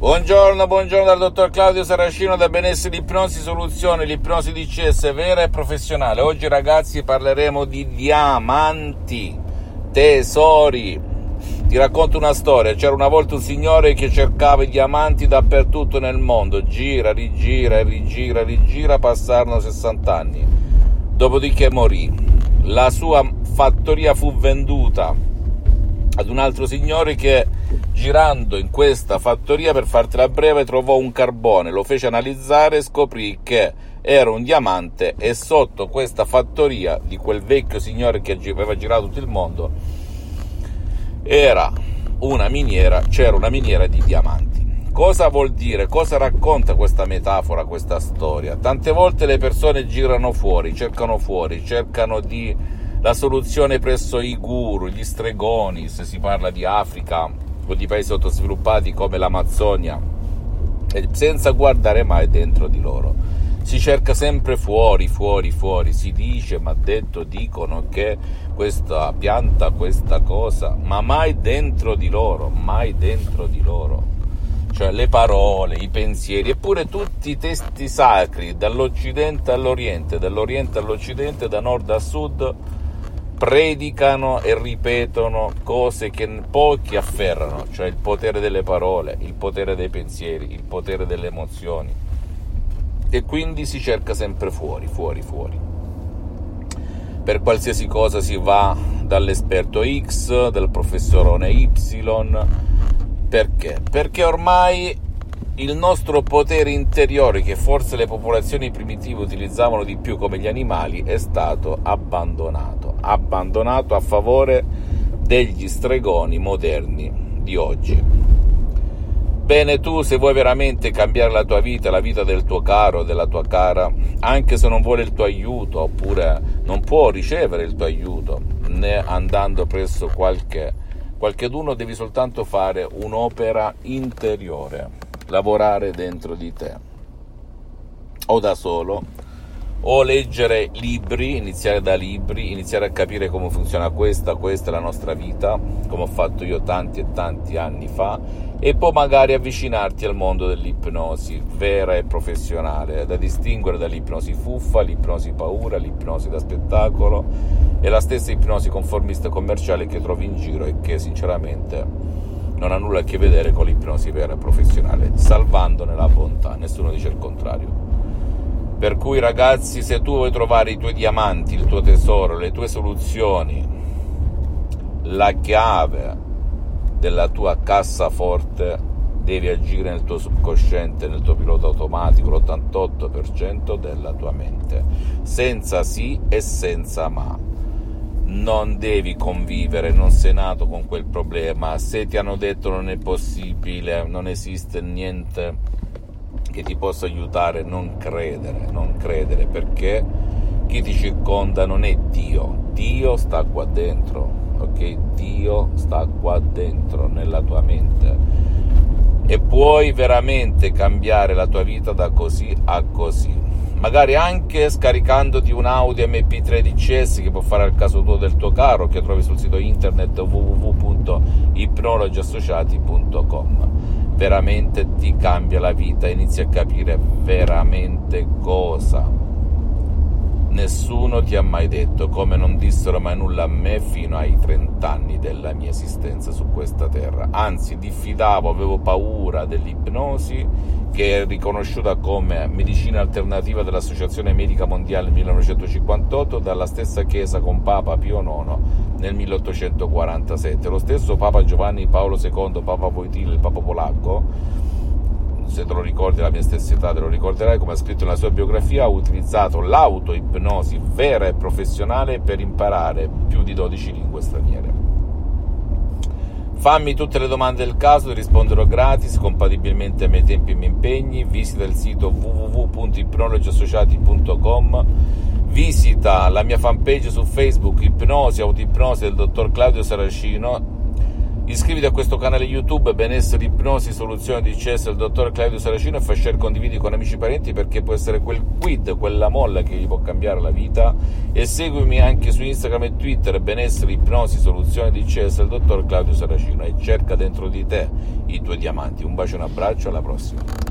Buongiorno, buongiorno dal dottor Claudio Saracino da Benessere Ipnosi Soluzione, l'ipnosi di CS vera e professionale. Oggi ragazzi parleremo di diamanti, tesori. Ti racconto una storia, c'era una volta un signore che cercava i diamanti dappertutto nel mondo, gira, rigira, rigira, rigira, passarono 60 anni. Dopodiché morì. La sua fattoria fu venduta ad un altro signore che girando in questa fattoria per fartela breve trovò un carbone, lo fece analizzare e scoprì che era un diamante e sotto questa fattoria di quel vecchio signore che aveva girato tutto il mondo era una miniera, c'era una miniera di diamanti. Cosa vuol dire? Cosa racconta questa metafora, questa storia? Tante volte le persone girano fuori, cercano fuori, cercano di la soluzione presso i guru, gli stregoni, se si parla di Africa o di paesi sottosviluppati come l'Amazzonia, senza guardare mai dentro di loro. Si cerca sempre fuori, fuori, fuori, si dice, ma detto, dicono che questa pianta, questa cosa, ma mai dentro di loro, mai dentro di loro. Cioè le parole, i pensieri, eppure tutti i testi sacri, dall'Occidente all'Oriente, dall'Oriente all'Occidente, da nord a sud, predicano e ripetono cose che pochi afferrano, cioè il potere delle parole, il potere dei pensieri, il potere delle emozioni. E quindi si cerca sempre fuori, fuori, fuori. Per qualsiasi cosa si va dall'esperto X, dal professorone Y. Perché? Perché ormai il nostro potere interiore, che forse le popolazioni primitive utilizzavano di più come gli animali, è stato abbandonato. Abbandonato a favore degli stregoni moderni di oggi. Bene, tu se vuoi veramente cambiare la tua vita, la vita del tuo caro, della tua cara, anche se non vuole il tuo aiuto, oppure non può ricevere il tuo aiuto, né andando presso qualche qualcheduno, devi soltanto fare un'opera interiore lavorare dentro di te, o da solo, o leggere libri, iniziare da libri, iniziare a capire come funziona questa, questa è la nostra vita, come ho fatto io tanti e tanti anni fa, e poi magari avvicinarti al mondo dell'ipnosi vera e professionale, da distinguere dall'ipnosi fuffa, l'ipnosi paura, l'ipnosi da spettacolo e la stessa ipnosi conformista commerciale che trovi in giro e che sinceramente non ha nulla a che vedere con l'ipnosi vera professionale, salvandone la bontà, nessuno dice il contrario. Per cui ragazzi, se tu vuoi trovare i tuoi diamanti, il tuo tesoro, le tue soluzioni, la chiave della tua cassaforte, devi agire nel tuo subconsciente, nel tuo pilota automatico, l'88% della tua mente, senza sì e senza ma non devi convivere, non sei nato con quel problema, se ti hanno detto non è possibile, non esiste niente che ti possa aiutare, non credere, non credere, perché chi ti circonda non è Dio, Dio sta qua dentro, ok? Dio sta qua dentro, nella tua mente. E puoi veramente cambiare la tua vita da così a così magari anche scaricandoti un Audi MP3 DCS che può fare al caso tuo del tuo caro che trovi sul sito internet www.ipnologiassociati.com veramente ti cambia la vita inizi a capire veramente cosa Nessuno ti ha mai detto, come non dissero mai nulla a me fino ai 30 anni della mia esistenza su questa terra. Anzi, diffidavo, avevo paura dell'ipnosi, che è riconosciuta come medicina alternativa dall'Associazione Medica Mondiale nel 1958 dalla stessa Chiesa con Papa Pio IX nel 1847. Lo stesso Papa Giovanni Paolo II, Papa Wojtyla, il Papa polacco, se te lo ricordi la mia stessa età te lo ricorderai, come ha scritto nella sua biografia, ha utilizzato l'autoipnosi vera e professionale per imparare più di 12 lingue straniere. Fammi tutte le domande del caso, risponderò gratis, compatibilmente ai miei tempi e miei impegni. Visita il sito www.ipnologiassociati.com Visita la mia fanpage su Facebook Ipnosi, Autoipnosi del dottor Claudio Saracino Iscriviti a questo canale YouTube Benessere Ipnosi Soluzione di CS del dottor Claudio Saracino e fai share condividi con amici e parenti perché può essere quel quid, quella molla che gli può cambiare la vita e seguimi anche su Instagram e Twitter Benessere Ipnosi Soluzione di CS del dottor Claudio Saracino e cerca dentro di te i tuoi diamanti. Un bacio e un abbraccio, alla prossima.